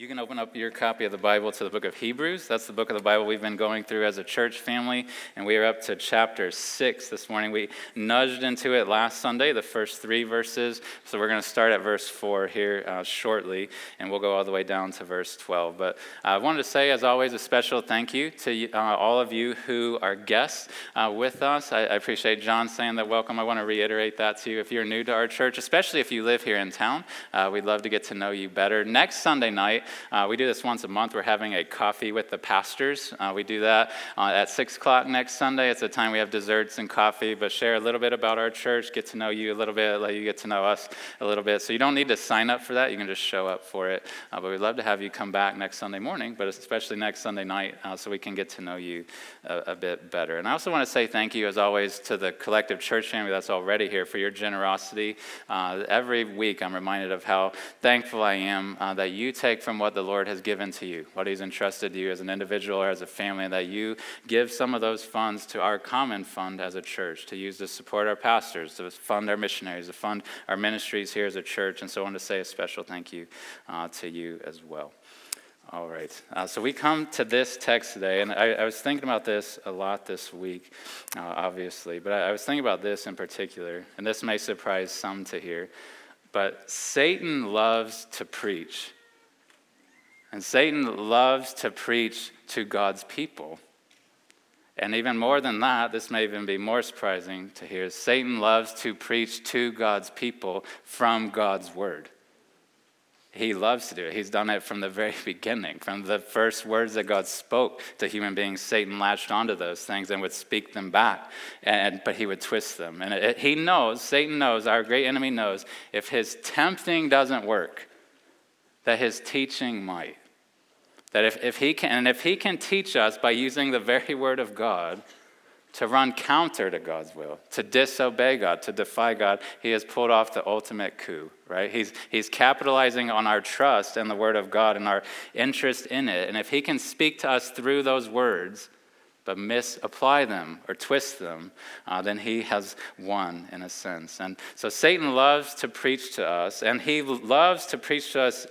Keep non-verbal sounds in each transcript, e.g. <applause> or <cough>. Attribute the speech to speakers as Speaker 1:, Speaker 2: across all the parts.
Speaker 1: You can open up your copy of the Bible to the book of Hebrews. That's the book of the Bible we've been going through as a church family, and we are up to chapter 6 this morning. We nudged into it last Sunday, the first three verses, so we're going to start at verse 4 here uh, shortly, and we'll go all the way down to verse 12. But I wanted to say, as always, a special thank you to uh, all of you who are guests uh, with us. I, I appreciate John saying that welcome. I want to reiterate that to you. If you're new to our church, especially if you live here in town, uh, we'd love to get to know you better. Next Sunday night, uh, we do this once a month. We're having a coffee with the pastors. Uh, we do that uh, at 6 o'clock next Sunday. It's a time we have desserts and coffee, but share a little bit about our church, get to know you a little bit, let you get to know us a little bit. So you don't need to sign up for that. You can just show up for it. Uh, but we'd love to have you come back next Sunday morning, but especially next Sunday night uh, so we can get to know you a, a bit better. And I also want to say thank you, as always, to the collective church family that's already here for your generosity. Uh, every week I'm reminded of how thankful I am that you take from what the Lord has given to you, what He's entrusted to you as an individual or as a family, that you give some of those funds to our common fund as a church to use to support our pastors, to fund our missionaries, to fund our ministries here as a church. And so I want to say a special thank you uh, to you as well. All right. Uh, so we come to this text today, and I, I, was thinking about this a lot this week, uh, obviously, but I, I was thinking about this in particular, and this may surprise some to hear. But Satan loves to preach. And Satan loves to preach to God's people. And even more than that, this may even be more surprising to hear Satan loves to preach to God's people from God's word. He loves to do it. He's done it from the very <laughs> beginning. From the first words that God spoke to human beings, Satan latched onto those things and would speak them back, and, but he would twist them. And it, he knows, Satan knows, our great enemy knows, if his tempting doesn't work, that his teaching might. That if, if he can, and if he can teach us by using the very word of God to run counter to God's will, to disobey God, to defy God, he has pulled off the ultimate coup, right? He's, he's capitalizing on our trust in the word of God and our interest in it. And if he can speak to us through those words, but misapply them or twist them, uh, then he has won in a sense. And so Satan loves to preach to us, and he loves to preach to us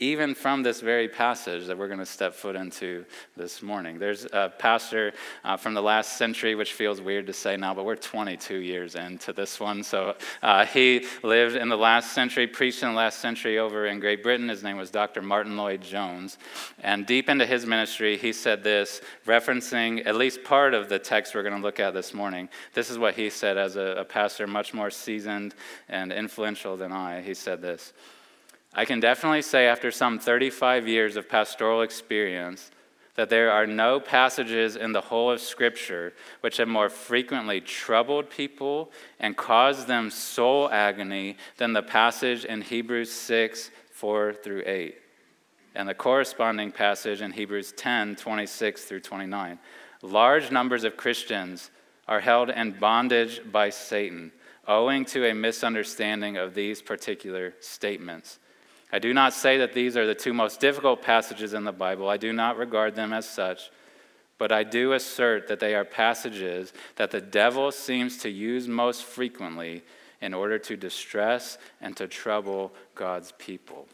Speaker 1: even from this very passage that we're going to step foot into this morning. There's a pastor uh, from the last century, which feels weird to say now, but we're 22 years into this one. So uh, he lived in the last century, preached in the last century over in Great Britain. His name was Dr. Martyn Lloyd-Jones. And deep into his ministry, he said this, referencing at least part of the text we're going to look at this morning. This is what he said as a, a pastor much more seasoned and influential than I. He said this. I can definitely say, after some 35 years of pastoral experience, that there are no passages in the whole of Scripture which have more frequently troubled people and caused them soul agony than the passage in Hebrews 6 4 through 8, and the corresponding passage in Hebrews 10 26 through 29. Large numbers of Christians are held in bondage by Satan, owing to a misunderstanding of these particular statements. I do not say that these are the two most difficult passages in the Bible. I do not regard them as such. But I do assert that they are passages that the devil seems to use most frequently in order to distress and to trouble God's people.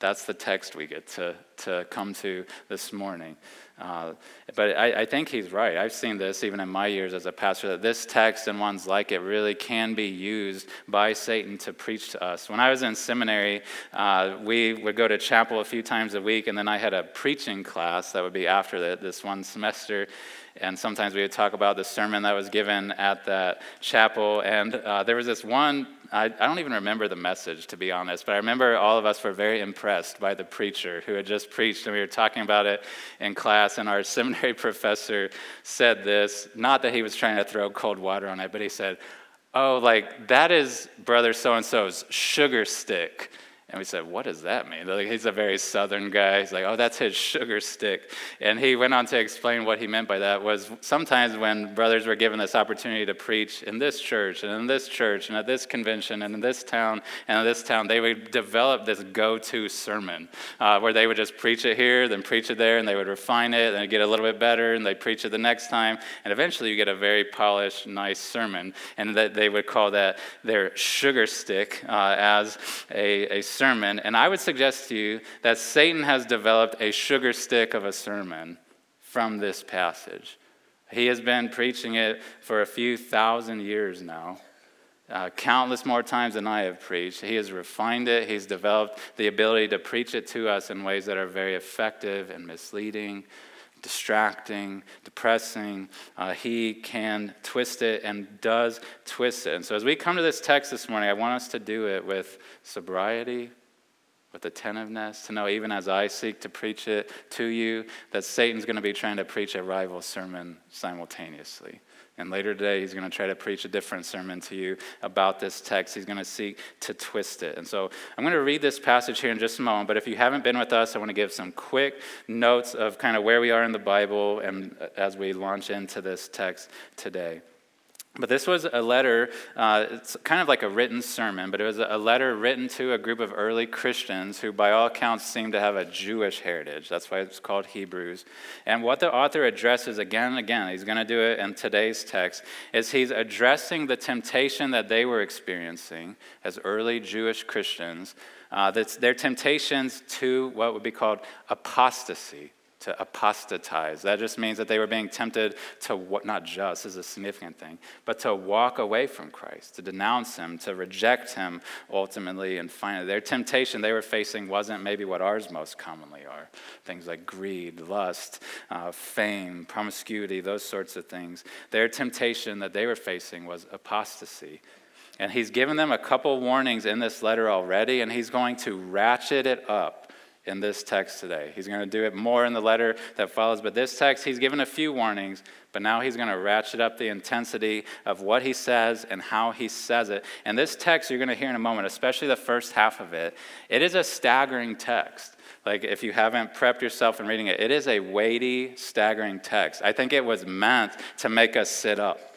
Speaker 1: That's the text we get to, to come to this morning. Uh, but I, I, think he's right. I've seen this even in my years as a pastor that this text and ones like it really can be used by Satan to preach to us. When I was in seminary, uh, we would go to chapel a few times a week, and then I had a preaching class that would be after the, this one semester. And sometimes we would talk about the sermon that was given at that chapel. And uh, there was this one I, I, don't even remember the message, to be honest, but I remember all of us were very impressed by the preacher who had just preached, and we were talking about it in class. And our <laughs> seminary professor said this not that he was trying to throw cold water on it, but he said, Oh, like that is brother so and so's sugar stick. And we said, What does that mean? Like, he's a very southern guy. He's like, Oh, that's his sugar stick. And he went on to explain what he meant by that was sometimes when brothers were given this opportunity to preach in this church and in this church and at this convention and in this town and in this town, they would develop this go to sermon uh, where they would just preach it here, then preach it there, and they would refine it and get a little bit better, and they preach it the next time. And eventually you get a very polished, nice sermon. And that they would call that their sugar stick uh, as a, a sermon. And I would suggest to you that Satan has developed a sugar stick of a sermon from this passage. He has been preaching it for a few thousand years now. Uh, countless more times than I have preached. He has refined it. He's developed the ability to preach it to us in ways that are very effective and misleading, distracting, depressing. Uh, he can twist it and does twist it. And so, as we come to this text this morning, I want us to do it with sobriety, with attentiveness, to know even as I seek to preach it to you, that Satan's going to be trying to preach a rival sermon simultaneously. And later today, he's going to try to preach a different sermon to you about this text. He's going to seek to twist it. And so I'm going to read this passage here in just a moment. But if you haven't been with us, I want to give some quick notes of kind of where we are in the Bible and uh, as we launch into this text today. But this was a letter, uh, it's kind of like a written sermon, but it was a letter written to a group of early Christians who, by all accounts, seemed to have a Jewish heritage. That's why it's called Hebrews. And what the author addresses again and again, he's going to do it in today's text, is he's addressing the temptation that they were experiencing as early Jewish Christians. Uh, their temptations to what would be called apostasy to apostatize. That just means that they were being tempted to, not just, is a significant thing, but to walk away from Christ, to denounce him, to reject him ultimately and finally. Their temptation they were facing wasn't maybe what ours most commonly are things like greed, lust, uh, fame, promiscuity, those sorts of things. Their temptation that they were facing was apostasy. And he's given them a couple warnings in this letter already, and he's going to ratchet it up in this text today. He's going to do it more in the letter that follows, but this text, he's given a few warnings, but now he's going to ratchet up the intensity of what he says and how he says it. And this text, you're going to hear in a moment, especially the first half of it, it is a staggering text. Like, if you haven't prepped yourself in reading it, it is a weighty, staggering text. I think it was meant to make us sit up.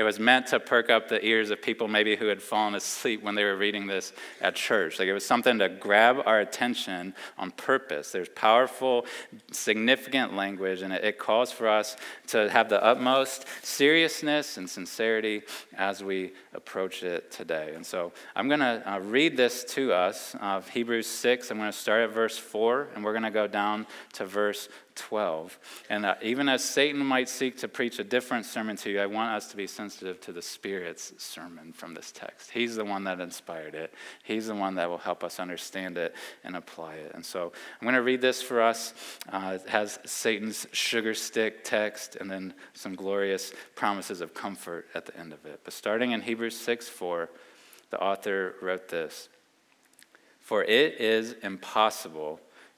Speaker 1: It was meant to perk up the ears of people maybe who had fallen asleep when they were reading this at church. Like it was something to grab our attention on purpose. There's powerful, significant language, and it, it calls for us to have the utmost seriousness and sincerity as we approach it today. And so I'm going to uh, read this to us of Hebrews 6. I'm going to start at verse 4, and we're going to go down to verse 12. And uh, even as Satan might seek to preach a different sermon to you, I want us to be sensitive to the Spirit's sermon from this text. He's the one that inspired it, He's the one that will help us understand it and apply it. And so I'm going to read this for us. Uh, it has Satan's sugar stick text and then some glorious promises of comfort at the end of it. But starting in Hebrews 6 4, the author wrote this For it is impossible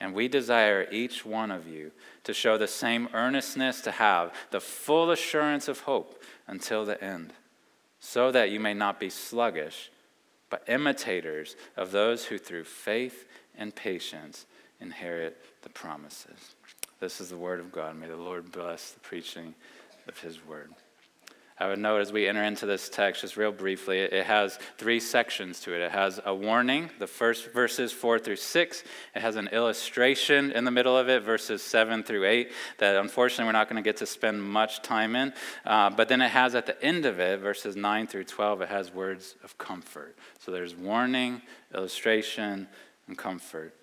Speaker 1: and we desire each one of you to show the same earnestness, to have the full assurance of hope until the end, so that you may not be sluggish, but imitators of those who through faith and patience inherit the promises. This is the word of God. May the Lord bless the preaching of his word. I would note as we enter into this text, just real briefly, it has three sections to it. It has a warning, the first verses four through six. It has an illustration in the middle of it, verses seven through eight, that unfortunately we're not going to get to spend much time in. Uh, but then it has at the end of it, verses nine through 12, it has words of comfort. So there's warning, illustration, and comfort.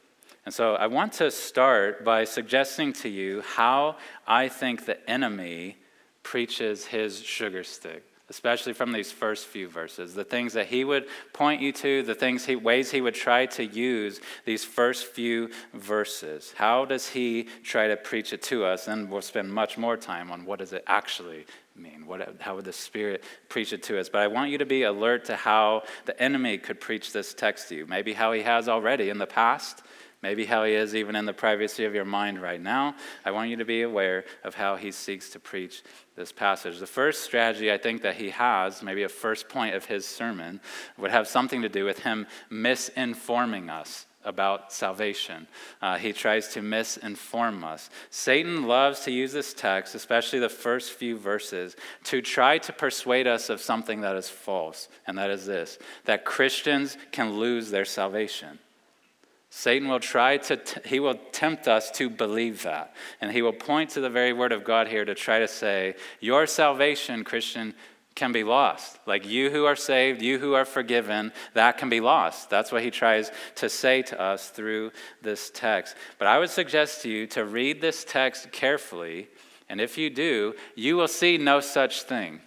Speaker 1: And so I want to start by suggesting to you how I think the enemy preaches his sugar stick. especially from these first few verses, the things that he would point you to, the things he, ways he would try to use these first few verses. How does he try to preach it to us? And we'll spend much more time on what does it actually mean? What, how would the Spirit preach it to us? But I want you to be alert to how the enemy could preach this text to you. Maybe how he has already in the past maybe how he is even in the privacy of your mind right now. I want you to be aware of how he seeks to preach this passage. The first strategy I think that he has, maybe a first point of his sermon, would have something to do with him misinforming us about salvation. Uh, he tries to misinform us. Satan loves to use this text, especially the first few verses, to try to persuade us of something that is false, and that is this that Christians can lose their salvation. Satan will try to, t- he will tempt us to believe that. And he will point to the very word of God here to try to say, Your salvation, Christian, can be lost. Like you who are saved, you who are forgiven, that can be lost. That's what he tries to say to us through this text. But I would suggest to you to read this text carefully. And if you do, you will see no such thing,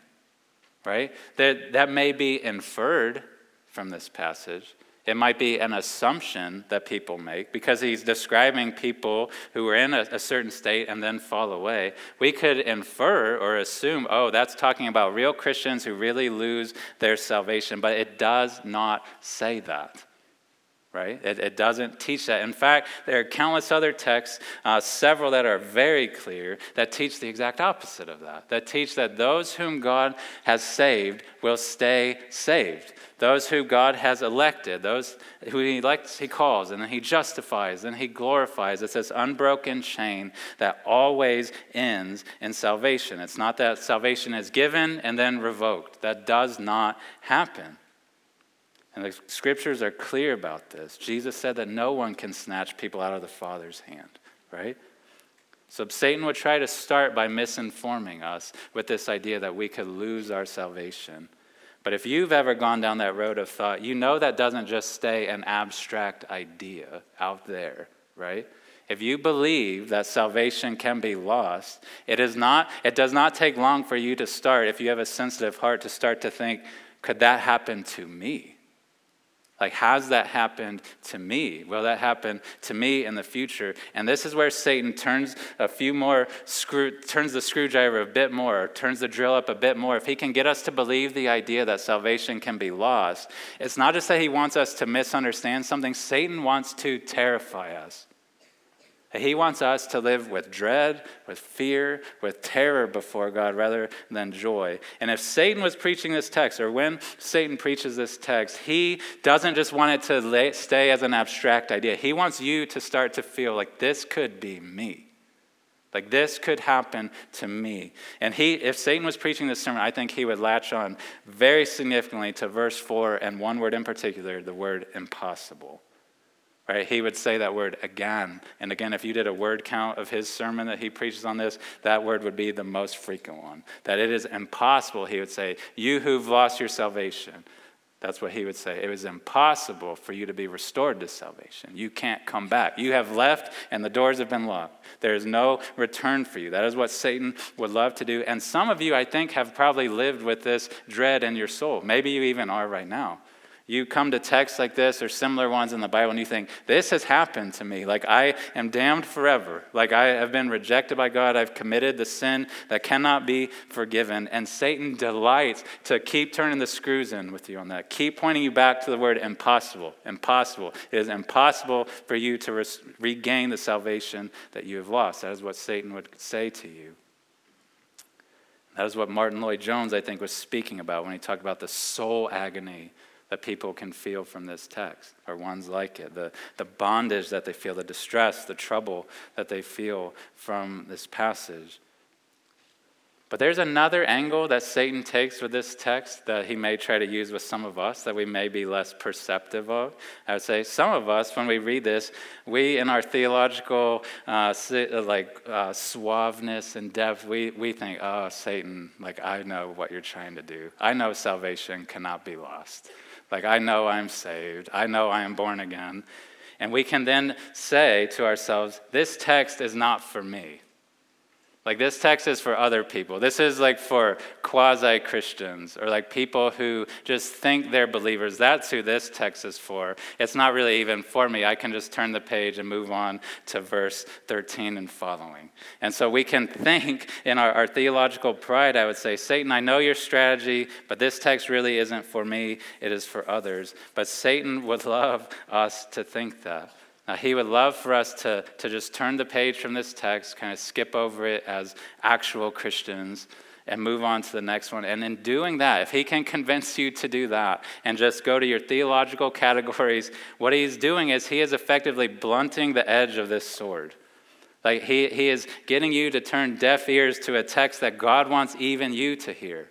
Speaker 1: right? That, that may be inferred from this passage. It might be an assumption that people make because he's describing people who are in a, a, certain state and then fall away. We could infer or assume, oh, that's talking about real Christians who really lose their salvation, but it does not say that. Right? It, it doesn't teach that. In fact, there are countless other texts, uh, several that are very clear, that teach the exact opposite of that. That teach that those whom God has saved will stay saved those who God has elected, those who He elects, He calls, and then He justifies, and He glorifies. It's this unbroken chain that always ends in salvation. It's not that salvation is given and then revoked, that does not happen. And the scriptures are clear about this. Jesus said that no one can snatch people out of the Father's hand, right? So Satan would try to start by misinforming us with this idea that we could lose our salvation. But if you've ever gone down that road of thought, you know that doesn't just stay an abstract idea out there, right? If you believe that salvation can be lost, it is not it does not take long for you to start if you have a sensitive heart to start to think, could that happen to me? Like, has that happened to me? Will that happen to me in the future? And this is where Satan turns a few more screw, turns the screwdriver a bit more, turns the drill up a bit more. If he can get us to believe the idea that salvation can be lost, it's not just that he wants us to misunderstand something, Satan wants to terrify us. He wants us to live with dread, with fear, with terror before God rather than joy. And if Satan was preaching this text, or when Satan preaches this text, he doesn't just want it to lay, stay as an abstract idea. He wants you to start to feel like this could be me. Like this could happen to me. And he, if Satan was preaching this sermon, I think he would latch on very significantly to verse 4 and one word in particular, the word impossible. Right? He would say that word again and again. If you did a word count of his sermon that he preaches on this, that word would be the most frequent one. That it is impossible, he would say, you who've lost your salvation. That's what he would say. It was impossible for you to be restored to salvation. You can't come back. You have left and the doors have been locked. There is no return for you. That is what Satan would love to do. And some of you, I think, have probably lived with this dread in your soul. Maybe you even are right now. You come to texts like this or similar ones in the Bible and you think, this has happened to me. Like I am damned forever. Like I have been rejected by God. I've committed the sin that cannot be forgiven. And Satan delights to keep turning the screws in with you on that. Keep pointing you back to the word impossible. Impossible. It is impossible for you to res- regain the salvation that you have lost. That is what Satan would say to you. That is what Martyn Lloyd-Jones, I think, was speaking about when he talked about the soul agony that people can feel from this text, or ones like it. The, the bondage that they feel, the distress, the trouble that they feel from this passage. But there's another angle that Satan takes with this text that he may try to use with some of us that we may be less perceptive of. I would say some of us, when we read this, we in our theological uh, like uh, suaveness and depth, we, we think, oh, Satan, like I know what you're trying to do. I know salvation cannot be lost. Like, I know I'm saved. I know I am born again. And we can then say to ourselves, this text is not for me. Like this text is for other people. This is like for quasi Christians or like people who just think they're believers. That's who this text is for. It's not really even for me. I can just turn the page and move on to verse 13 and following. And so we can think in our, our theological pride, I would say, Satan, I know your strategy, but this text really isn't for me. It is for others. But Satan would love us to think that. Now, he would love for us to, to just turn the page from this text, kind of skip over it as actual Christians, and move on to the next one. And in doing that, if he can convince you to do that and just go to your theological <laughs> categories, what he's doing is he is effectively blunting the edge of this sword. Like he, he is getting you to turn deaf ears to a text that God wants even you to hear.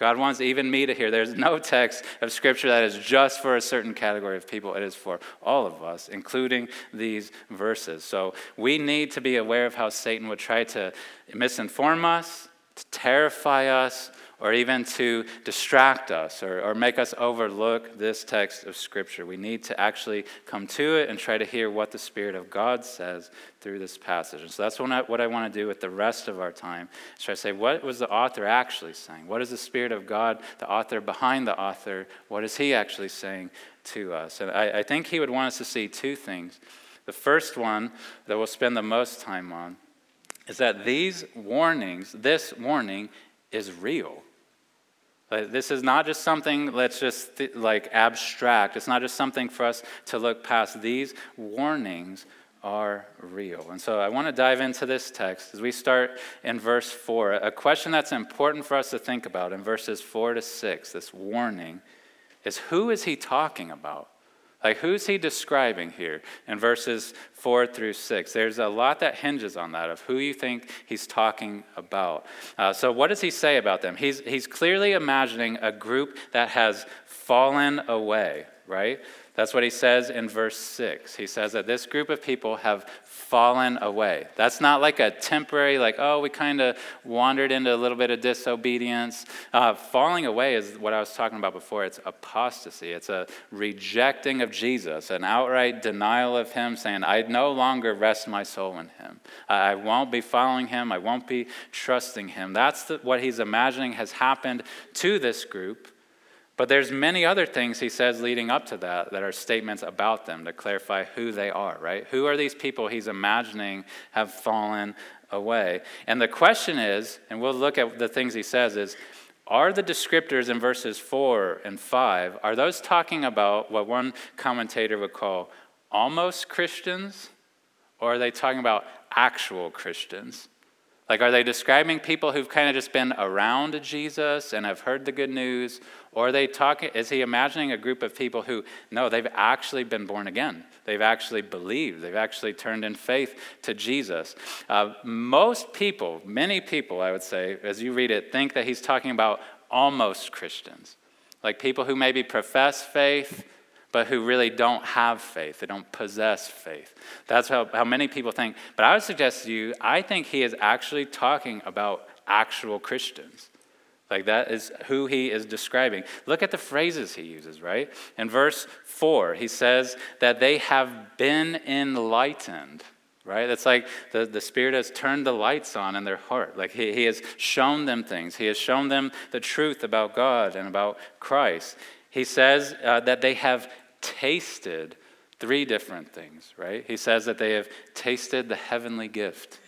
Speaker 1: God wants even me to hear. There's no text of Scripture that is just for a certain category of people. It is for all of us, including these verses. So we need to be aware of how Satan would try to misinform us, to terrify us, or even to distract us or, or make us overlook this text of Scripture. We need to actually come to it and try to hear what the Spirit of God says through this passage. And so that's what I, what I want to do with the rest of our time. Is try to say, what was the author actually saying? What is the Spirit of God, the author behind the author, what is he actually saying to us? And I, I think he would want us to see two things. The first one that we'll spend the most time on is that these warnings, this warning, is real. This is not just something that's just th- like abstract. It's not just something for us to look past. These warnings are real. And so I want to dive into this text as we start in verse 4. A question that's important for us to think about in verses 4 to 6, this warning, is who is he talking about? Like, who's he describing here in verses four through six? There's a lot that hinges on that of who you think he's talking about. Uh, so, what does he say about them? He's, he's clearly imagining a group that has fallen away, right? That's what he says in verse 6. He says that this group of people have fallen away. That's not like a temporary, like, oh, we kind of wandered into a little bit of disobedience. Uh, falling away is what I was talking about before. It's apostasy, it's a rejecting of Jesus, an outright denial of Him, saying, I no longer rest my soul in Him. I won't be following Him, I won't be trusting Him. That's the, what he's imagining has happened to this group. But there's many other things he says leading up to that that are statements about them to clarify who they are, right? Who are these people he's imagining have fallen away? And the question is, and we'll look at the things he says is, are the descriptors in verses 4 and 5 are those talking about what one commentator would call almost Christians or are they talking about actual Christians? Like, are they describing people who've kind of just been around Jesus and have heard the good news? Or are they talking, is he imagining a group of people who, no, they've actually been born again? They've actually believed. They've actually turned in faith to Jesus. Uh, most people, many people, I would say, as you read it, think that he's talking about almost Christians. Like people who maybe profess faith, but who really don't have faith. They don't possess faith. That's how, how many people think. But I would suggest to you, I think he is actually talking about actual Christians. Like that is who he is describing. Look at the phrases he uses, right? In verse 4, he says that they have been enlightened, right? That's like the, the Spirit has turned the lights on in their heart. Like he, he has shown them things, he has shown them the truth about God and about Christ. He says uh, that they have tasted three different things, right? He says that they have tasted the heavenly gift.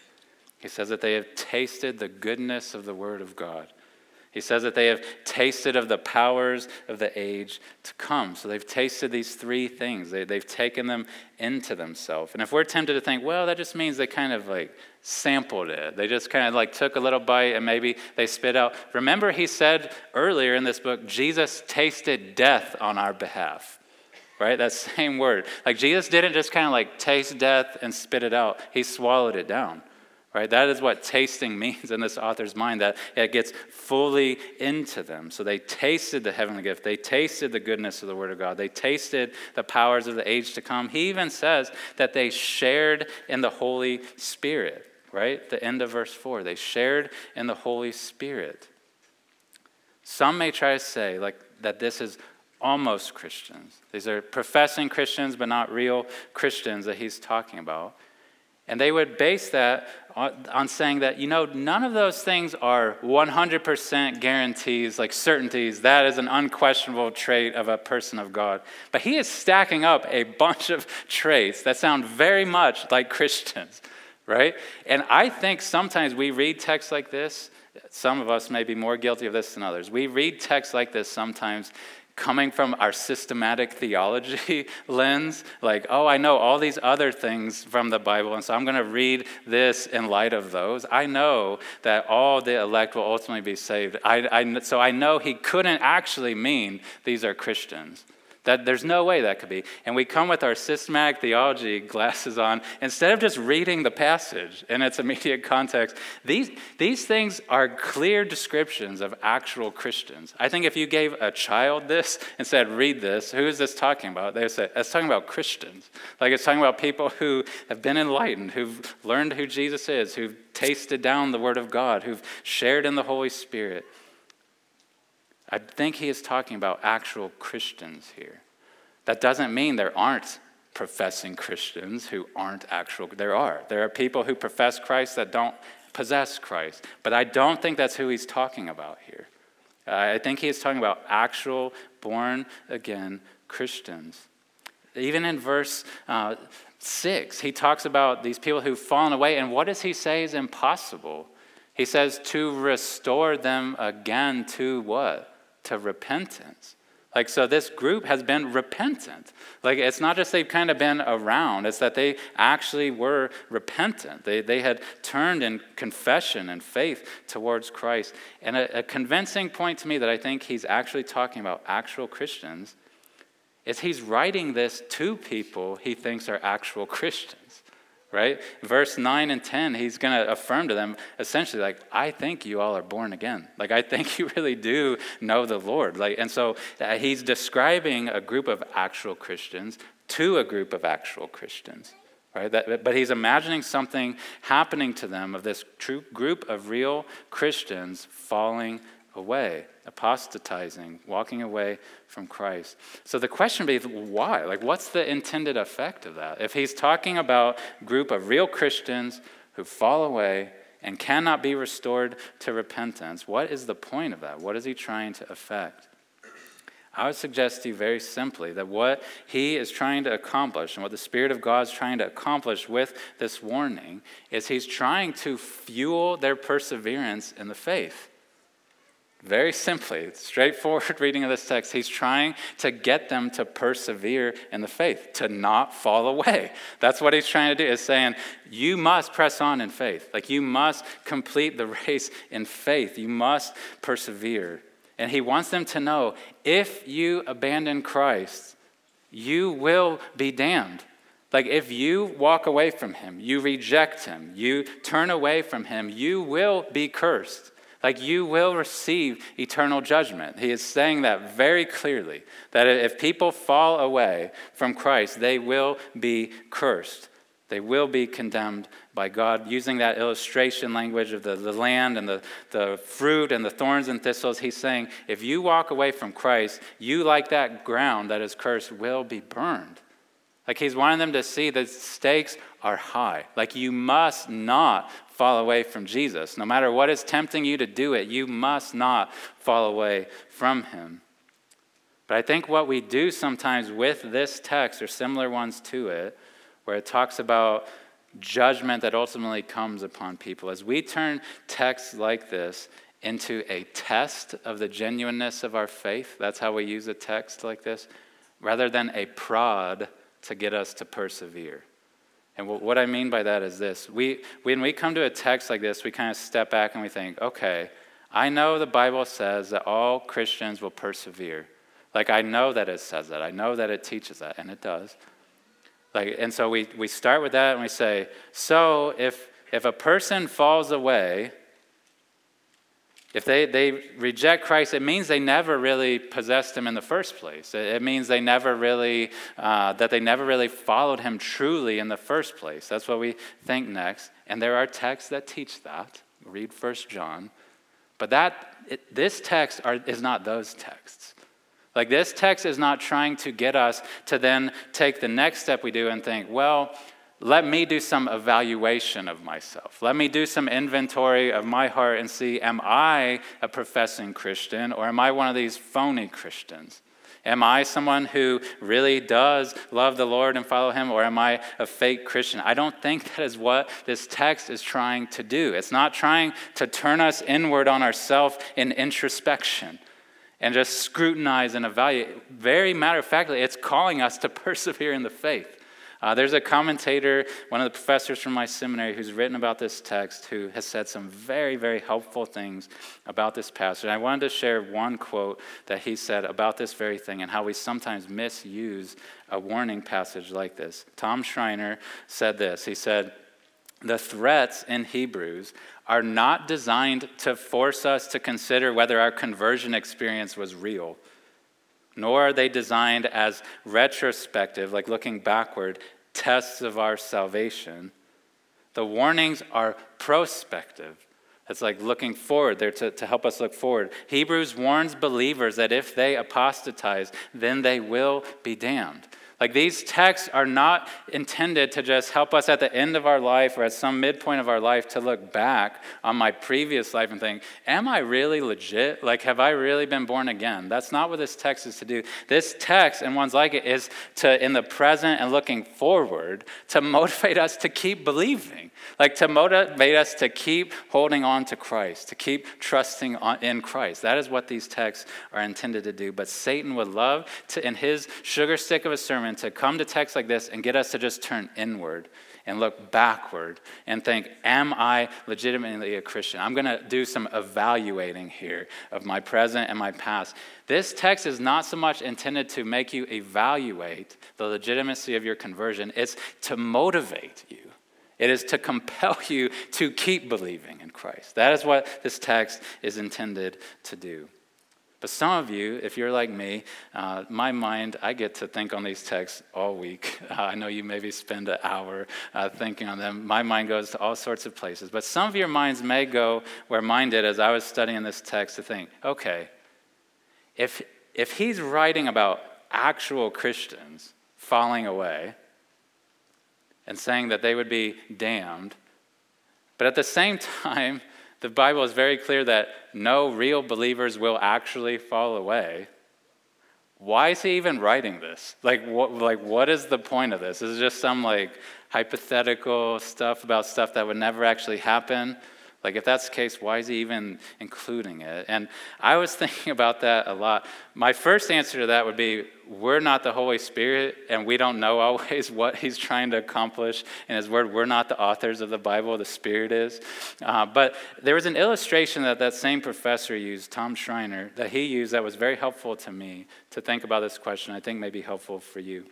Speaker 1: He says that they have tasted the goodness of the Word of God. He says that they have tasted of the powers of the age to come. So they've tasted these three things. They, they've taken them into themselves. And if we're tempted to think, well, that just means they kind of like sampled it. They just kind of like took a little bite and maybe they spit out. Remember, he said earlier in this book, Jesus tasted death on our behalf right? That same word. Like Jesus didn't just kind of like taste death and spit it out, he swallowed it down. Right? That is what tasting <laughs> means in this author's mind, that it gets fully into them. So they tasted the heavenly gift. They tasted the goodness of the Word of God. They tasted the powers of the age to come. He even says that they shared in the Holy Spirit, right? The end of verse 4. They shared in the Holy Spirit. Some may try to say, like, that this is almost Christians. These are professing Christians, but not real Christians that he's talking about. And they would base that on, saying that, you know, none of those things are 100% guarantees, like certainties. That is an unquestionable trait of a person of God. But he is stacking up a bunch of traits that sound very much like Christians, right? And I think sometimes we read texts like this. Some of us may be more guilty of this than others. We read texts like this sometimes coming from our systematic theology <laughs> lens, like, oh, I know all these other things from the Bible, and so I'm going to read this in light of those. I know that all the elect will ultimately be saved. I, I, so I know he couldn't actually mean these are Christians. That there's no way that could be. And we come with our systematic theology glasses on instead of just reading the passage in its immediate context. These, these things are clear descriptions of actual Christians. I think if you gave a child this and said, read this, who is this talking about? They would say, it's talking about Christians. Like it's talking about people who have been enlightened, who've learned who Jesus is, who've tasted down the Word of God, who've shared in the Holy Spirit. I think he is talking about actual Christians here. That doesn't mean there aren't professing Christians who aren't actual. There are. There are people who profess Christ that don't possess Christ. But I don't think that's who he's talking about here. I think he is talking about actual born again Christians. Even in verse uh, 6, he talks about these people who've fallen away, and what does he say is impossible? He says to restore them again to what? To repentance. Like, so this group has been repentant. Like, it's not just they've kind of been around, it's that they actually were repentant. They, they had turned in confession and faith towards Christ. And a, a convincing point to me that I think he's actually talking about actual Christians is he's writing this to people he thinks are actual Christians right? Verse 9 and 10, he's going to affirm to them essentially, like, I think you all are born again. Like, I think <laughs> you really do know the Lord. Like, and so uh, he's describing a group of actual Christians to a group of actual Christians. Right? That, but he's imagining something happening to them of this true group of real Christians falling away, apostatizing, walking away from Christ. So the question would be why? Like, what's the intended effect of that? If he's talking about group of real Christians who fall away and cannot be restored to repentance, what is the point of that? What is he trying to effect? I would suggest to you very simply that what he is trying to accomplish and what the Spirit of God is trying to accomplish with this warning is he's trying to fuel their perseverance in the faith. Very simply, straightforward <laughs> reading of this text, he's trying to get them to persevere in the faith, to not fall away. That's what he's trying to do, is saying, you must press on in faith. Like you must complete the <laughs> race in faith. You must persevere. And he wants them to know if you abandon Christ, you will be damned. Like if you walk away from him, you reject him, you turn away from him, you will be cursed. Like you will receive eternal judgment. He is saying that very clearly that if people fall away from Christ, they will be cursed. They will be condemned by God. Using that illustration language of the, the land and the, the fruit and the thorns and thistles, he's saying if you walk away from Christ, you, like that ground that is cursed, will be burned. Like he's wanting them to see the stakes are high. Like you must not fall away from Jesus. No matter what is tempting you to do it, you must not fall away from him. But I think what we do sometimes with this text, or similar ones to it, where it talks about judgment that ultimately comes upon people, as we turn texts like this into a test of the genuineness of our faith, that's how we use a text like this, rather than a prod to get us to persevere. And what I mean by that is this we, when we come to a text like this, we kind of step back and we think, okay, I know the Bible says that all Christians will persevere. Like, I know that it says that. I know that it teaches that, and it does. Like, and so we, we start with that and we say, so if, if a person falls away, if they, they reject Christ, it means they never really possessed him in the first place. It, it means they never really, uh, that they never really followed him truly in the first place. That's what we think next. And there are texts that teach that. Read First John. But that, it, this text are, is not those texts. Like this text is not trying to get us to then take the next step we do and think, well, let me do some evaluation of myself. Let me do some inventory of my heart and see am I a professing Christian or am I one of these phony Christians? Am I someone who really does love the Lord and follow Him, or am I a fake Christian? I don't think <laughs> that is what this text is trying to do. It's not trying to turn us inward on ourselves in introspection and just scrutinize and evaluate. Very matter of factly, it's calling us to <laughs> persevere in the faith. Uh, there's a commentator, one of the professors from my seminary, who's written about this text, who has said some very, very helpful things about this passage. And I wanted to share one quote that he said about this very thing and how we sometimes misuse a warning passage like this. Tom Schreiner said this He said, The threats in Hebrews are not designed to force us to consider whether our conversion experience was real nor are they designed as retrospective, like looking backward, tests of our salvation. The warnings are prospective. It's like looking forward. They're to, to help us look forward. Hebrews warns believers that if they apostatize, then they will be damned. Like these texts are not intended to just help us at the end of our life or at some midpoint of our life to look back on my previous life and think, Am I really legit? Like, have I really been born again? That's not what this text is to do. This text and ones like it is to, in the present and looking forward, to <laughs> motivate us to keep believing, like to motivate us to keep holding on to Christ, to keep trusting in Christ. That is what these texts are intended to do. But Satan would love to, in his sugar stick of a sermon, to come to texts like this and get us to just turn inward and look backward and think, Am I legitimately a Christian? I'm going to do some evaluating here of my present and my past. This text is not so much intended to make you evaluate the legitimacy of your conversion, it's to motivate you. It is to compel <laughs> you to keep believing in Christ. That is what this text is intended to do. But some of you, if you're like me, uh, my mind, I get to think on these texts all week. <laughs> Uh, I know you maybe spend an hour uh, thinking on them. My mind goes to all sorts of places. But some of your minds may go where mine did as I was studying this text to think, okay, if, if he's writing about actual Christians falling away and saying that they would be damned, but at the same <laughs> time, the Bible is very clear that no real believers will actually fall away. Why is he even writing this? Like what, like, what is the point of this? Is it just some like hypothetical stuff about stuff that would never actually happen? Like, if that's the case, why is he even including it? And I was <laughs> thinking about that a lot. My first answer to that would be we're not the Holy Spirit, and we don't know <laughs> always what he's trying to accomplish in his word. We're not the authors of the Bible, the Spirit is. Uh, but there was an illustration that that same professor used, Tom Schreiner, that he used that was very helpful to me to think about this question. I think may be helpful for you.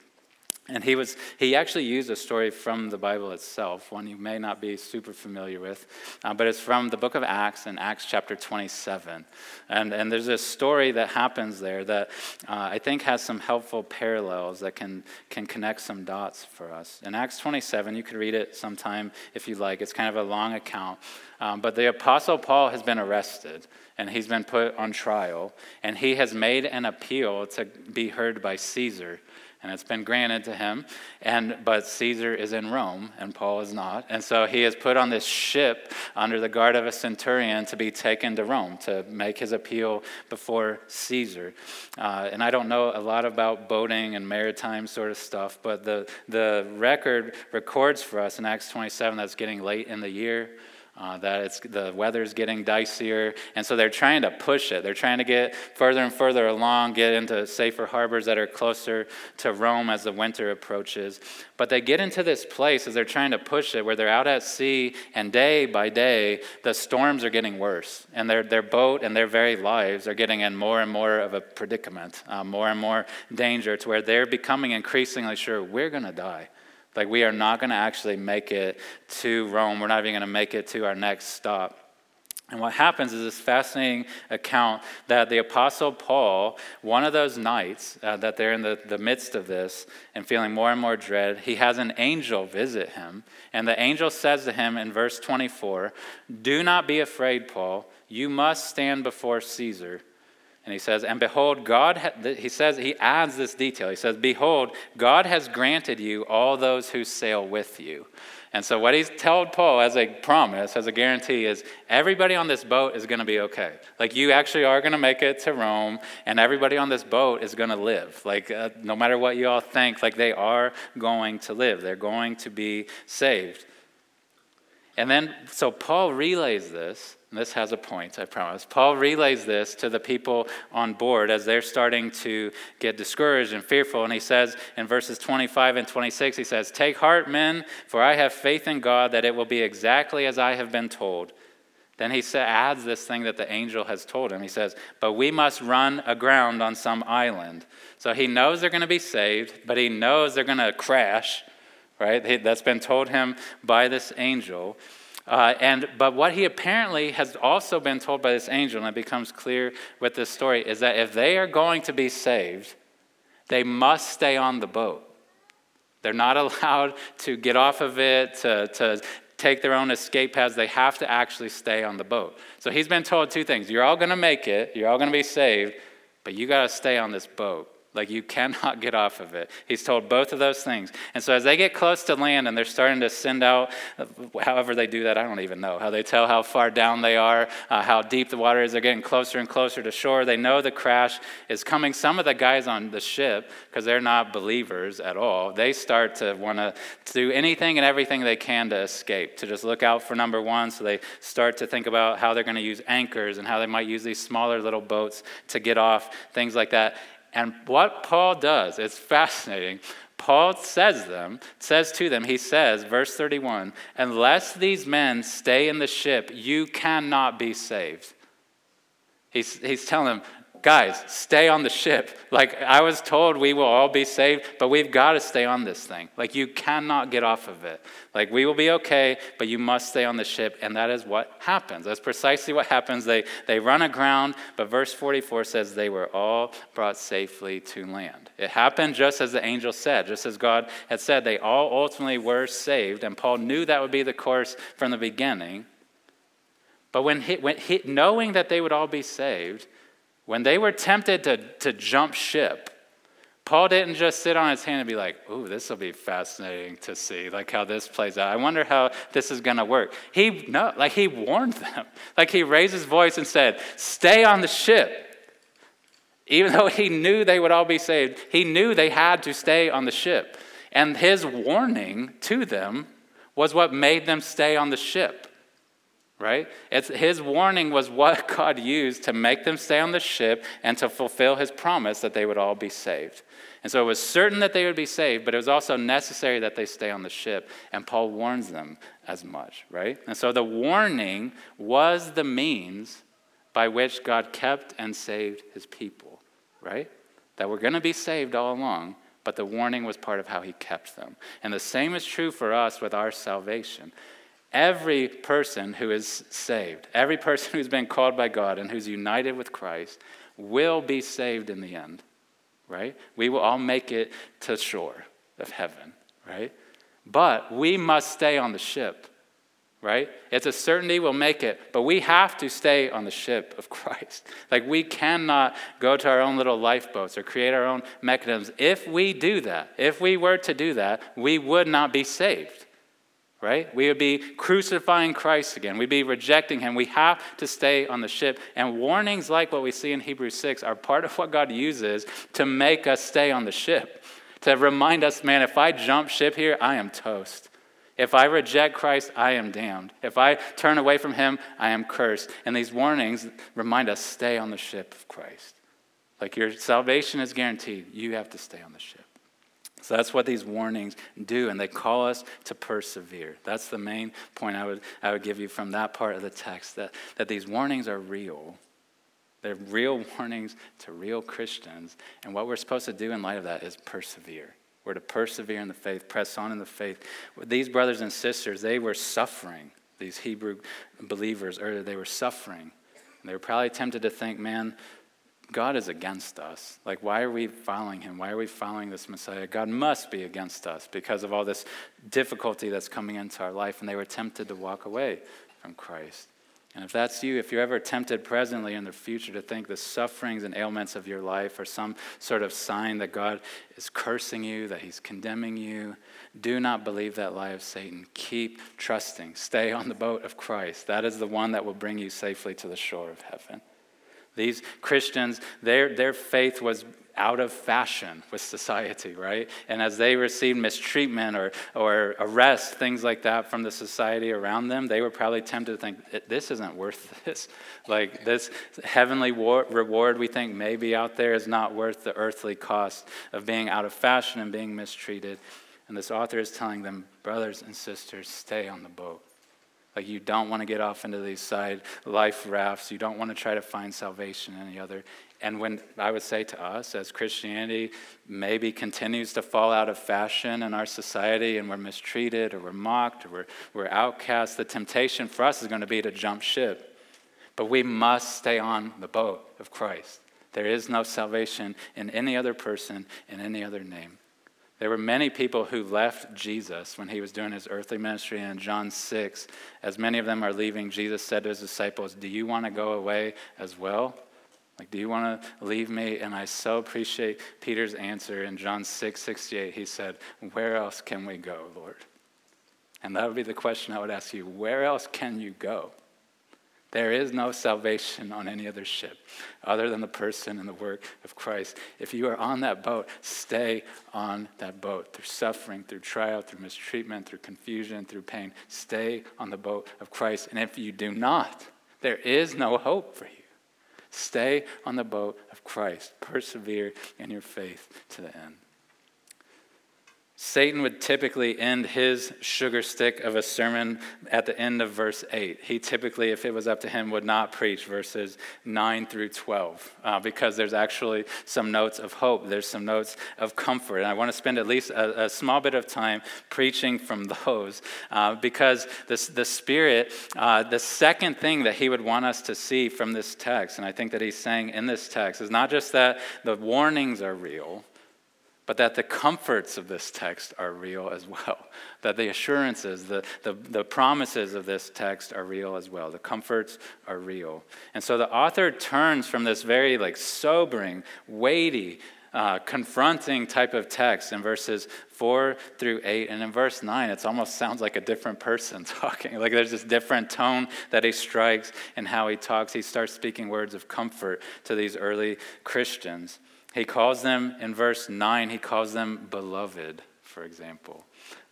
Speaker 1: And he, was, he actually used a story from the Bible itself, one you may not be super familiar with, uh, but it's from the book of Acts in Acts chapter 27. And, and there's a story that happens there that uh, I think has some helpful parallels that can, can connect some dots for us. In Acts 27, you could read it sometime if you like. It's kind of a long account. Um, but the Apostle Paul has been arrested and he's been put on trial, and he has made an appeal to be heard by Caesar and it's been granted to him. And but Caesar is in Rome, and Paul is not, and so he is put on this ship under the guard of a centurion to be taken to Rome to make his appeal before Caesar. Uh, and I don't know a lot about boating and maritime sort of stuff, but the the record records for us in Acts 27 that's getting late in the year uh, that it's, the weather's getting dicier. And so they're trying to push it. They're trying to get further and further along, get into safer harbors that are closer to Rome as the winter approaches. But they get into this place as they're trying to push it where they're out at sea, and day by day, the storms are getting worse. And their, their boat and their very lives are getting in more and more of a predicament, uh, more and more danger, to where they're becoming increasingly sure we're going to die. Like, we are not going to actually make it to Rome. We're not even going to make it to our next stop. And what happens is this fascinating account that the Apostle Paul, one of those nights uh, that they're in the, the midst of this and feeling more and more dread, he has an angel visit him. And the angel says to him in verse 24 Do not be afraid, Paul. You must stand before Caesar. And he says, And behold, God, he says, he adds this detail. He says, Behold, God has granted you all those who sail with you. And so, what he's told Paul as a promise, as a guarantee, is everybody on this boat is going to be okay. Like, you actually are going to make it to Rome, and everybody on this boat is going to live. Like, uh, no matter what you all think, like, they are going to live. They're going to be saved. And then, so Paul relays this and this has a point, I promise. Paul relays this to the people on board as they're starting to get discouraged and fearful. And he says in verses 25 and 26, he says, Take heart, men, for I have faith in God that it will be exactly as I have been told. Then he adds this thing that the angel has told him. He says, But we must run aground on some island. So he knows they're going to be saved, but he knows they're going to crash, right? That's been told him by this angel. Uh, and, but what he apparently has also been told by this angel, and it becomes clear with this story, is that if they are going to be saved, they must stay on the boat. They're not <laughs> allowed to get off of it, to, to take their own escape paths. They have to actually stay on the boat. So he's been told two things you're all going to make it, you're all going to be saved, but you got to stay on this boat. Like you cannot get off of it. He's told both of those things. And so as they get close to land and they're starting to send out, however they do that, I don't even know, how they tell how far down they are, uh, how deep the water is. They're getting closer and closer to shore. They know the crash is coming. Some of the guys on the ship, because they're not believers at all, they start to want to do anything and everything they can to escape, to just look out for number one. So they start to think about how they're going to use anchors and how they might use these smaller little boats to get off, things like that. And what Paul does, it's fascinating. Paul says them, says to them, he says, verse 31, unless these men stay in the ship, you cannot be saved. He's, he's telling them, guys, stay on the ship. Like I was told we will all be saved, but we've got to stay on this thing. Like you cannot get off of it. Like we will be okay, but you must stay on the ship. And that is what happens. That's precisely what happens. They, they run aground, but verse 44 says they were all brought safely to land. It happened just as the angel said, just as God had said. They all ultimately were saved. And Paul knew that would be the course from the beginning. But when, he, when he, knowing that they would all be saved, when they were tempted to, to jump ship, Paul didn't just sit on his hand and be like, ooh, this will be fascinating to see, like how this plays out. I wonder how this is to work. He, no, like he warned them. <laughs> Like he raised his voice and said, stay on the ship. Even though he knew they would all be saved, he knew they had to stay on the ship. And his warning to them was what made them stay on the ship right? It's, his warning was what <laughs> God used to make them stay on the ship and to fulfill his promise that they would all be saved. And so it was certain that they would be saved, but it was also necessary that they stay on the ship. And Paul warns them as much, right? And so the warning was the means by which God kept and saved his people, right? That we're going to be saved all along, but the warning was part of how he kept them. And the same is true for us with our salvation. Every person who is saved, every person <laughs> who's been called by God and who's united with Christ, will be saved in the end, right? We will all make it to shore of heaven, right? But we must stay on the ship, right? It's a certainty we'll make it, but we have to stay on the ship of <laughs> Christ. Like we cannot go to our own little lifeboats or create our own mechanisms. If we do that, if we were to do that, we would not be saved right? We would be crucifying Christ again. We'd be rejecting him. We have to stay on the ship. And warnings like what we see in Hebrews 6 are part of what God uses to make us stay on the ship, to remind us, man, if I jump ship here, I am toast. If I reject Christ, I am damned. If I turn away from him, I am cursed. And these warnings remind us stay on the ship of Christ. Like your salvation is guaranteed, you have to stay on the ship. So that's what these warnings do, and they call us to persevere. That's the main point I would, I would give you from that part of the text that, that these warnings are real. They're real <laughs> warnings to real Christians, and what we're supposed to do in light of that is persevere. We're to persevere in the faith, press on in the faith. These brothers and sisters, they were suffering, these Hebrew believers, or they were suffering. They were probably tempted to think, man, God is against us. Like, why are we following him? Why are we following this Messiah? God must be against us because of all this difficulty that's coming into our life. And they were tempted to walk away from Christ. And if that's you, if you're ever tempted presently in the future to think the sufferings and ailments of your life are some sort of sign that God is cursing you, that He's condemning you, do not believe that lie of Satan. Keep trusting. Stay on the boat of Christ. That is the one that will bring you safely to the shore of heaven. These Christians, their, their faith was out of fashion with society, right? And as they received mistreatment or, or arrest, things like that from the society around them, they were probably tempted to think, this isn't worth <laughs> this. Like this heavenly war- reward we think may be out there is not worth the earthly cost of being out of fashion and being mistreated. And this author is telling them, brothers and sisters, stay on the boat. Like you don't want to get off into these side life rafts. You don't want to try to find salvation in any other. And when I would say to us, as Christianity maybe continues to fall out of fashion in our society and we're mistreated or we're mocked or we're, we're outcast, the temptation for us is going to be to jump ship. But we must stay on the boat of Christ. There is no salvation in any other person, in any other name. There were many people who left Jesus when he was doing his earthly ministry. in John 6, as many of them are leaving, Jesus said to his disciples, Do you want to go away as well? Like, do you want to leave me? And I so appreciate Peter's answer in John 6 68. He said, Where else can we go, Lord? And that would be the question I would ask you Where else can you go? There is no salvation on any other ship other than the person and the work of Christ. If you are on that boat, stay on that boat through suffering, through trial, through mistreatment, through confusion, through pain. Stay on the boat of Christ. And if you do not, there is no hope for you. Stay on the boat of Christ. Persevere in your faith to the end. Satan would typically end his sugar stick of a sermon at the end of verse 8. He typically, if it was up to him, would not preach verses 9 through 12 uh, because there's actually some notes of hope. There's some notes of comfort. And I want to spend at least a, a small bit of time preaching from those uh, because this, the Spirit, uh, the second thing that he would want us to see from this text, and I think that he's saying in this text, is not just that the warnings are real but that the comforts of this text are real as well. <laughs> That the assurances, the, the, the, promises of this text are real as well. The comforts are real. And so the author turns from this very like sobering, weighty, uh, confronting type of text in verses 4 through 8. And in verse 9, it almost sounds like a different person <laughs> talking. Like there's this different tone that he strikes in how he talks. He starts speaking words of comfort to these early Christians. He calls them, in verse 9, he calls them beloved, for example.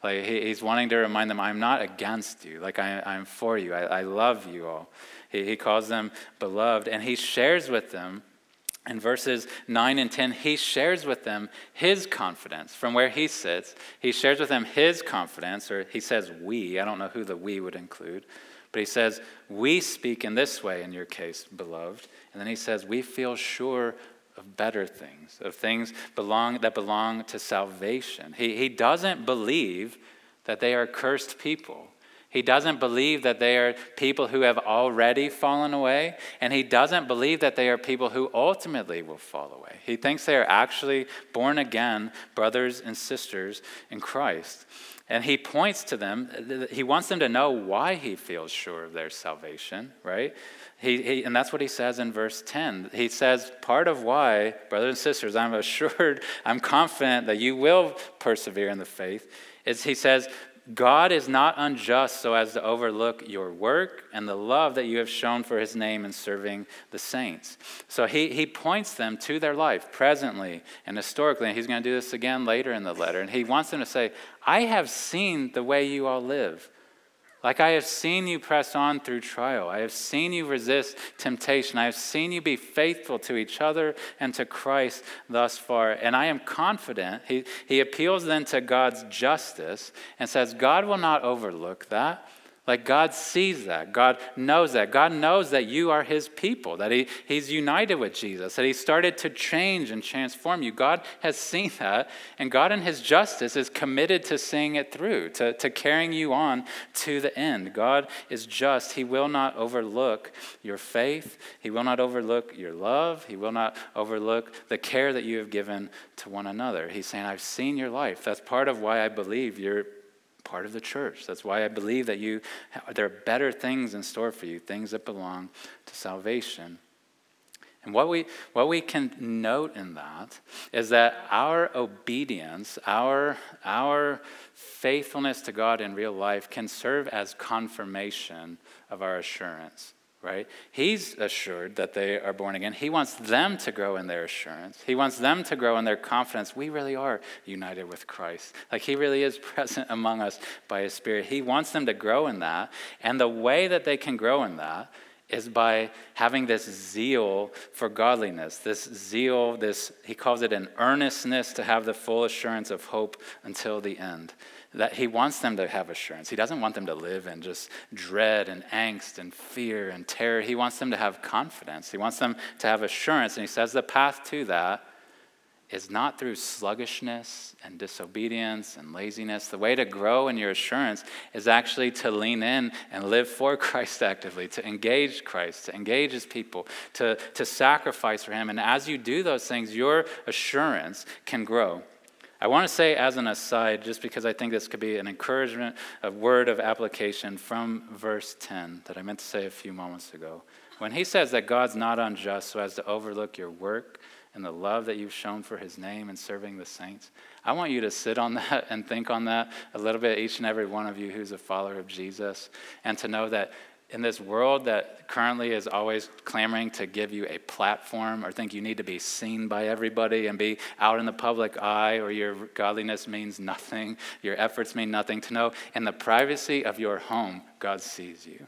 Speaker 1: Like he, he's wanting to remind them, I'm not against you. Like I, am for you. I, I, love you all. He, he calls them beloved. And he shares with them, in verses 9 and 10, he shares with them his confidence from where he sits. He shares with them his confidence, or he says we. I don't know who the we would include. But he says, We speak in this way in your case, beloved. And then he says, We feel sure of better things, of things belong, that belong to salvation. He, he doesn't believe that they are cursed people. He doesn't believe that they are people who have already fallen away, and he doesn't believe that they are people who ultimately will fall away. He thinks they are actually born again brothers and sisters in Christ. And he points to them, he wants them to know why he feels sure of their salvation, right? He, he, and that's what he says in verse 10. He says, Part of why, brothers and sisters, I'm <laughs> assured, I'm confident that you will persevere in the faith, is he says, God is not unjust so as to overlook your work and the love that you have shown for his name in serving the saints. So he, he points them to their life presently and historically, and he's going to do this again later in the letter. And he wants them to say, I have seen the way you all live. Like I have seen you press on through trial. I have seen you resist temptation. I have seen you be faithful to each other and to Christ thus far. And I am confident. He, he appeals then to God's justice and says, God will not overlook that. Like God sees that. God knows that. God knows that you are his people, that he, he's united with Jesus, that he started to change and transform you. God has seen that, and God in his justice is committed to seeing it through, to, to carrying you on to the end. God is just. He will not overlook your faith, he will not overlook your love, he will not overlook the care that you have given to one another. He's saying, I've seen your life. That's part of why I believe you're part of the church. That's why I believe that you there are better things in store for you, things that belong to salvation. And what we, what we can note in that is that our obedience, our, our faithfulness to God in real life can serve as confirmation of our assurance right? He's assured that they are born again. He wants them to grow in their assurance. He wants them to grow in their confidence. We really are united with Christ. Like He really is <laughs> present among us by His Spirit. He wants them to grow in that. And the way that they can grow in that is by having this zeal for godliness, this zeal, this, he calls it an earnestness to have the full assurance of hope until the end that he wants them to have assurance. He doesn't want them to live in just dread and angst and fear and terror. He wants them to have confidence. He wants them to have assurance. And he says the path to that is not through sluggishness and disobedience and laziness. The way to grow in your assurance is actually to lean in and live for <laughs> Christ actively, to engage Christ, to engage his people, to, to sacrifice for him. And as you do those things, your assurance can grow. I want to say, as an aside, just because I think this could be an encouragement, a word of application from verse 10 that I meant to say a few moments ago. When he says that God's not unjust so as to overlook your work and the love that you've shown for his name in serving the saints, I want you to sit on <laughs> that and think on that a little bit, each and every one of you who's a follower of Jesus, and to know that in this world that currently is always clamoring to give you a platform or think you need to be seen by everybody and be out in the public eye or your godliness means nothing, your efforts mean nothing, to know in the privacy of your home, God sees you.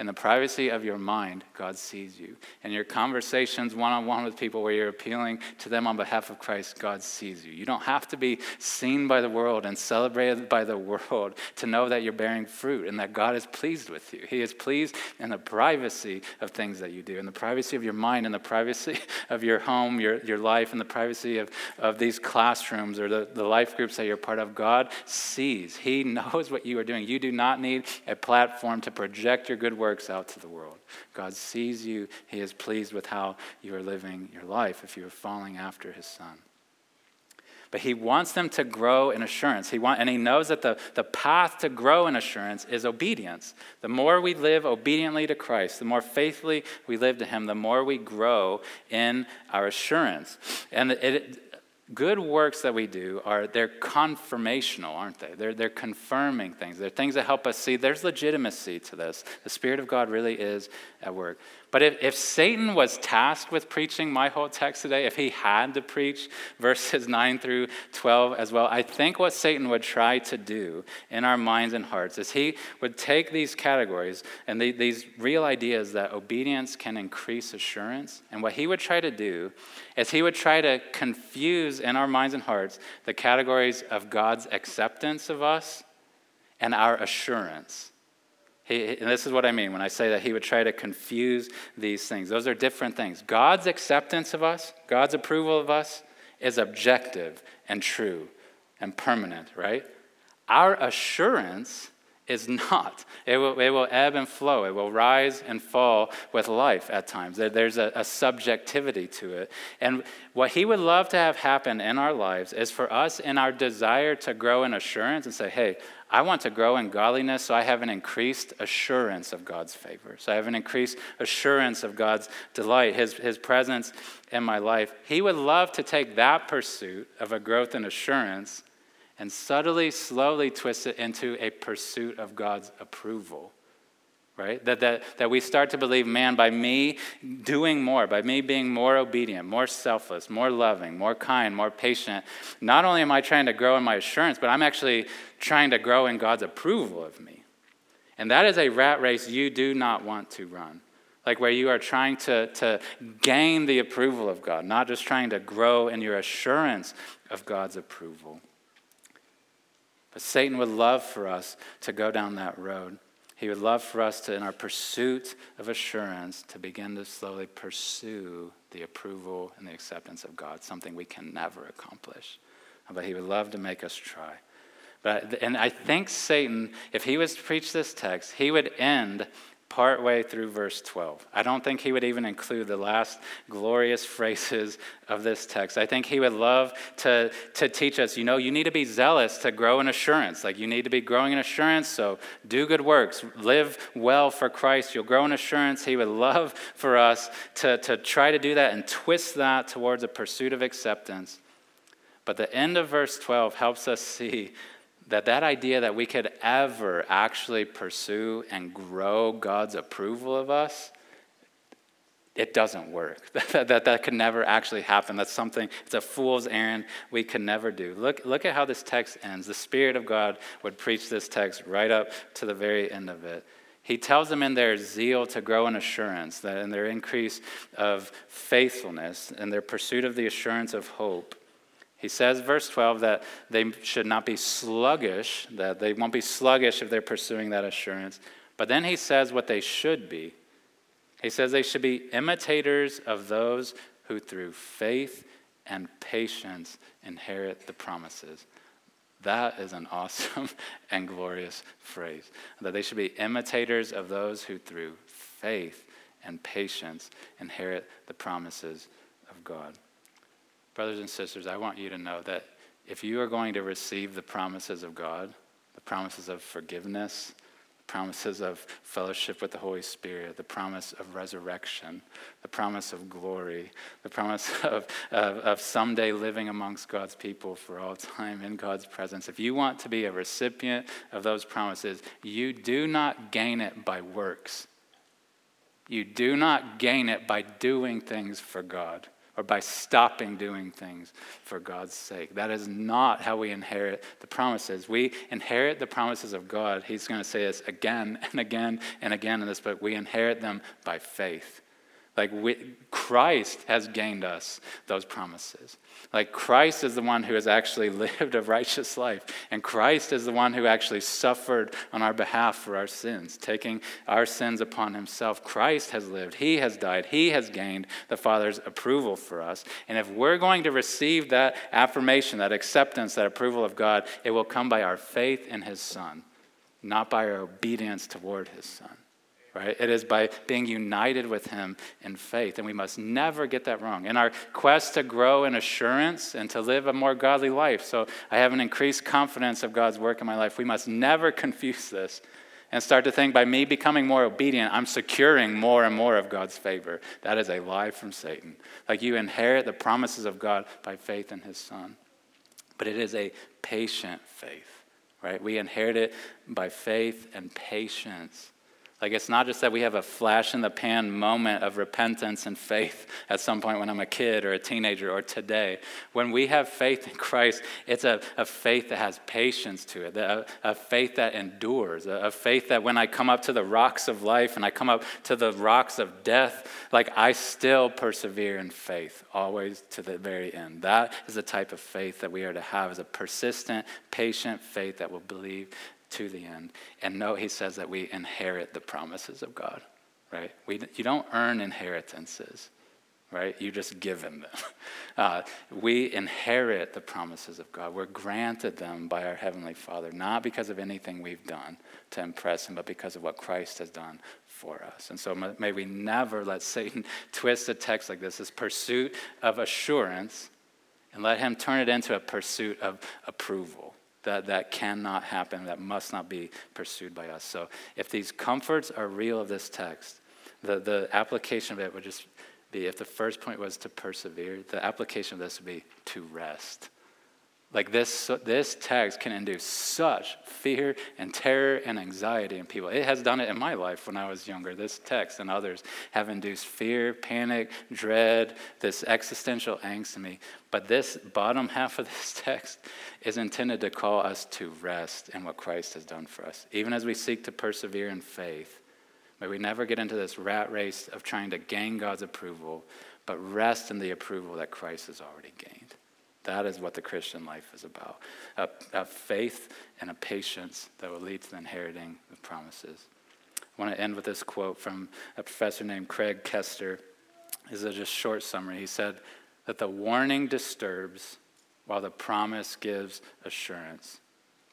Speaker 1: In the privacy of your mind, God sees you. In your conversations one on one with people where you're appealing to them on behalf of Christ, God sees you. You don't have to be seen by the world and celebrated by the world to know that you're bearing fruit and that God is pleased with you. He is pleased in the privacy of things that you do, in the privacy of your mind, in the privacy <laughs> of your home, your, your life, in the privacy of, of these classrooms or the, the life groups that you're part of. God sees. He <laughs> knows what you are doing. You do not need a platform to project your good work works out to the world. God sees you. He is pleased with how you are living your life if you are following after his son. But he wants them to grow in assurance. He want, and he knows that the, the path to grow in assurance is obedience. The more we live obediently to Christ, the more faithfully we live to him, the more we grow in our assurance. And it, good works that we do are they're confirmational aren't they? They're, they're confirming things. They're things that help us see there's legitimacy to this. The spirit of god really is at work but if, if Satan was tasked with preaching my whole text today, if he had to preach verses <laughs> 9 through 12 as well, I think what Satan would try to do in our minds and hearts is he would take these categories and the, these real ideas that obedience can increase assurance. And what he would try to do is he would try to confuse in our minds and hearts the categories of God's acceptance of us and our assurance. He, and this is what I mean when I say that he would try to confuse these things. Those are different things. God's acceptance of us, God's approval of us, is objective and true and permanent, right? Our assurance is not. It will, it will ebb and flow. It will rise and fall with life at times. There, there's a, a subjectivity to it. And what he would love to have happen in our lives is for us, in our desire to grow in assurance and say, hey, I want to grow in godliness, so I have an increased assurance of God's favor. So I have an increased assurance of God's delight, His, His presence in my life. He would love to take that pursuit of a growth in assurance and subtly, slowly twist it into a pursuit of God's approval right? That, that, that we start to believe, man, by me doing more, by me being more obedient, more selfless, more loving, more kind, more patient, not only am I trying to grow in my assurance, but I'm actually trying to grow in God's approval of me. And that is a rat race you do not want to run. Like where you are trying to, to gain the approval of God, not just trying to grow in your assurance of God's approval. But Satan would love for us to go down that road. He would love for us to, in our pursuit of assurance, to begin to slowly pursue the approval and the acceptance of God, something we can never accomplish. But He would love to make us try. But, and I think Satan, if he was to preach this text, he would end partway through verse 12. I don't think he would even include the last glorious <laughs> phrases of this text. I think he would love to, to teach us, you know, you need to be zealous to grow in assurance. Like you need to be growing in assurance, so do good works, live well for Christ. You'll grow in assurance. He would love for us to, to try to do that and twist that towards a pursuit of acceptance. But the end of verse 12 helps us <laughs> see that that idea that we could ever actually pursue and grow God's approval of us, it doesn't work. <laughs> that, that, that could never actually happen. That's something, it's a fool's errand we can never do. Look, look at how this text ends. The Spirit of God would preach this text right up to the very end of it. He tells them in their zeal to grow in assurance, that in their increase of faithfulness, and their pursuit of the assurance of hope, he says, verse 12, that they should not be sluggish, that they won't be sluggish if they're pursuing that assurance. But then he says what they should be. He says they should be imitators of those who through faith and patience inherit the promises. That is an <laughs> awesome and glorious phrase. That they should be imitators of those who through faith and patience inherit the promises of God. Brothers and sisters, I want you to know that if you are going to receive the promises of God, the promises of forgiveness, the promises of fellowship with the Holy Spirit, the promise of resurrection, the promise of glory, the promise <laughs> of, of, of someday living amongst God's people for all time in God's presence, if you want to be a recipient of those promises, you do not gain it by works. You do not gain it by doing things for God or by stopping doing things for God's sake. That is not how we inherit the promises. We inherit the promises of God. He's going to say this again and again and again in this book. We inherit them by faith. Like we, Christ has gained us those promises. Like Christ is the one who has actually <laughs> lived a righteous life, and Christ is the one who actually suffered on our behalf for our sins, taking our sins upon himself. Christ has lived, he has died, he has gained the Father's approval for us. And if we're going to receive that affirmation, that acceptance, that approval of God, it will come by our faith in his Son, not by our obedience toward his Son right? It is by being united with Him in faith. And we must never get that wrong. In our quest to grow in assurance and to live a more godly life, so I have an increased confidence of God's work in my life, we must never <laughs> confuse this and start to think by me becoming more obedient, I'm securing more and more of God's favor. That is a lie from Satan. Like you inherit the promises of God by faith in His Son. But it is a patient faith, right? We inherit it by faith and patience. Like, it's not just that we have a flash in the pan moment of repentance and faith <laughs> at some point when I'm a kid or a teenager or today. When we have faith in Christ, it's a, a faith that has patience to it, a, a faith that endures, a, a faith that when I come up to the rocks of life and I come up to the rocks of death, like I still persevere in faith, always to the very end. That is the type of faith that we are to have, is a persistent, patient faith that will believe to the end. And note, he says that we inherit the promises of God, right? We, you don't earn inheritances, right? You just given them. <laughs> Uh, we inherit the promises of God. We're granted them by our Heavenly Father, not because of anything we've done to impress Him, but because of what Christ has done for us. And so may we never let Satan <laughs> twist a text like this, this pursuit of assurance, and let him turn it into a pursuit of approval that, that cannot happen, that must not be pursued by us. So if these comforts are real of this text, the, the application of it would just be if the first point was to persevere, the application of this would be to rest. Like this, this text can induce such fear and terror and anxiety in people. It has done it in my life when I was younger. This text and others have induced fear, panic, dread, this existential angst in me. But this bottom <laughs> half of this text is intended to call us to rest in what Christ has done for us. Even as we seek to persevere in faith, may we never get into this rat race of trying to gain God's approval, but rest in the approval that Christ has already gained. That is what the Christian life is about a, a faith and a patience that will lead to the inheriting the promises. I want to end with this quote from a professor named Craig Koester. This is a just short summary. He said that the warning disturbs while the promise gives assurance,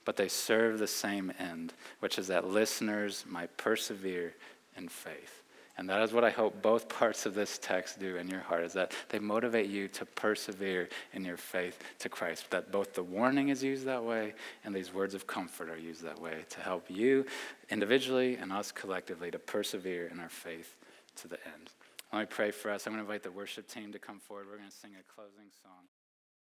Speaker 1: but they serve the same end, which is that listeners might persevere in faith. And that is what I hope both <laughs> parts of this text do in your heart is that they motivate you to persevere in your faith to Christ. That both the warning is used that way and these words of comfort are used that way to help you individually and us collectively to persevere in our faith to the end. Let me pray for us. I'm going to invite the worship team to come forward. We're going to sing a closing song.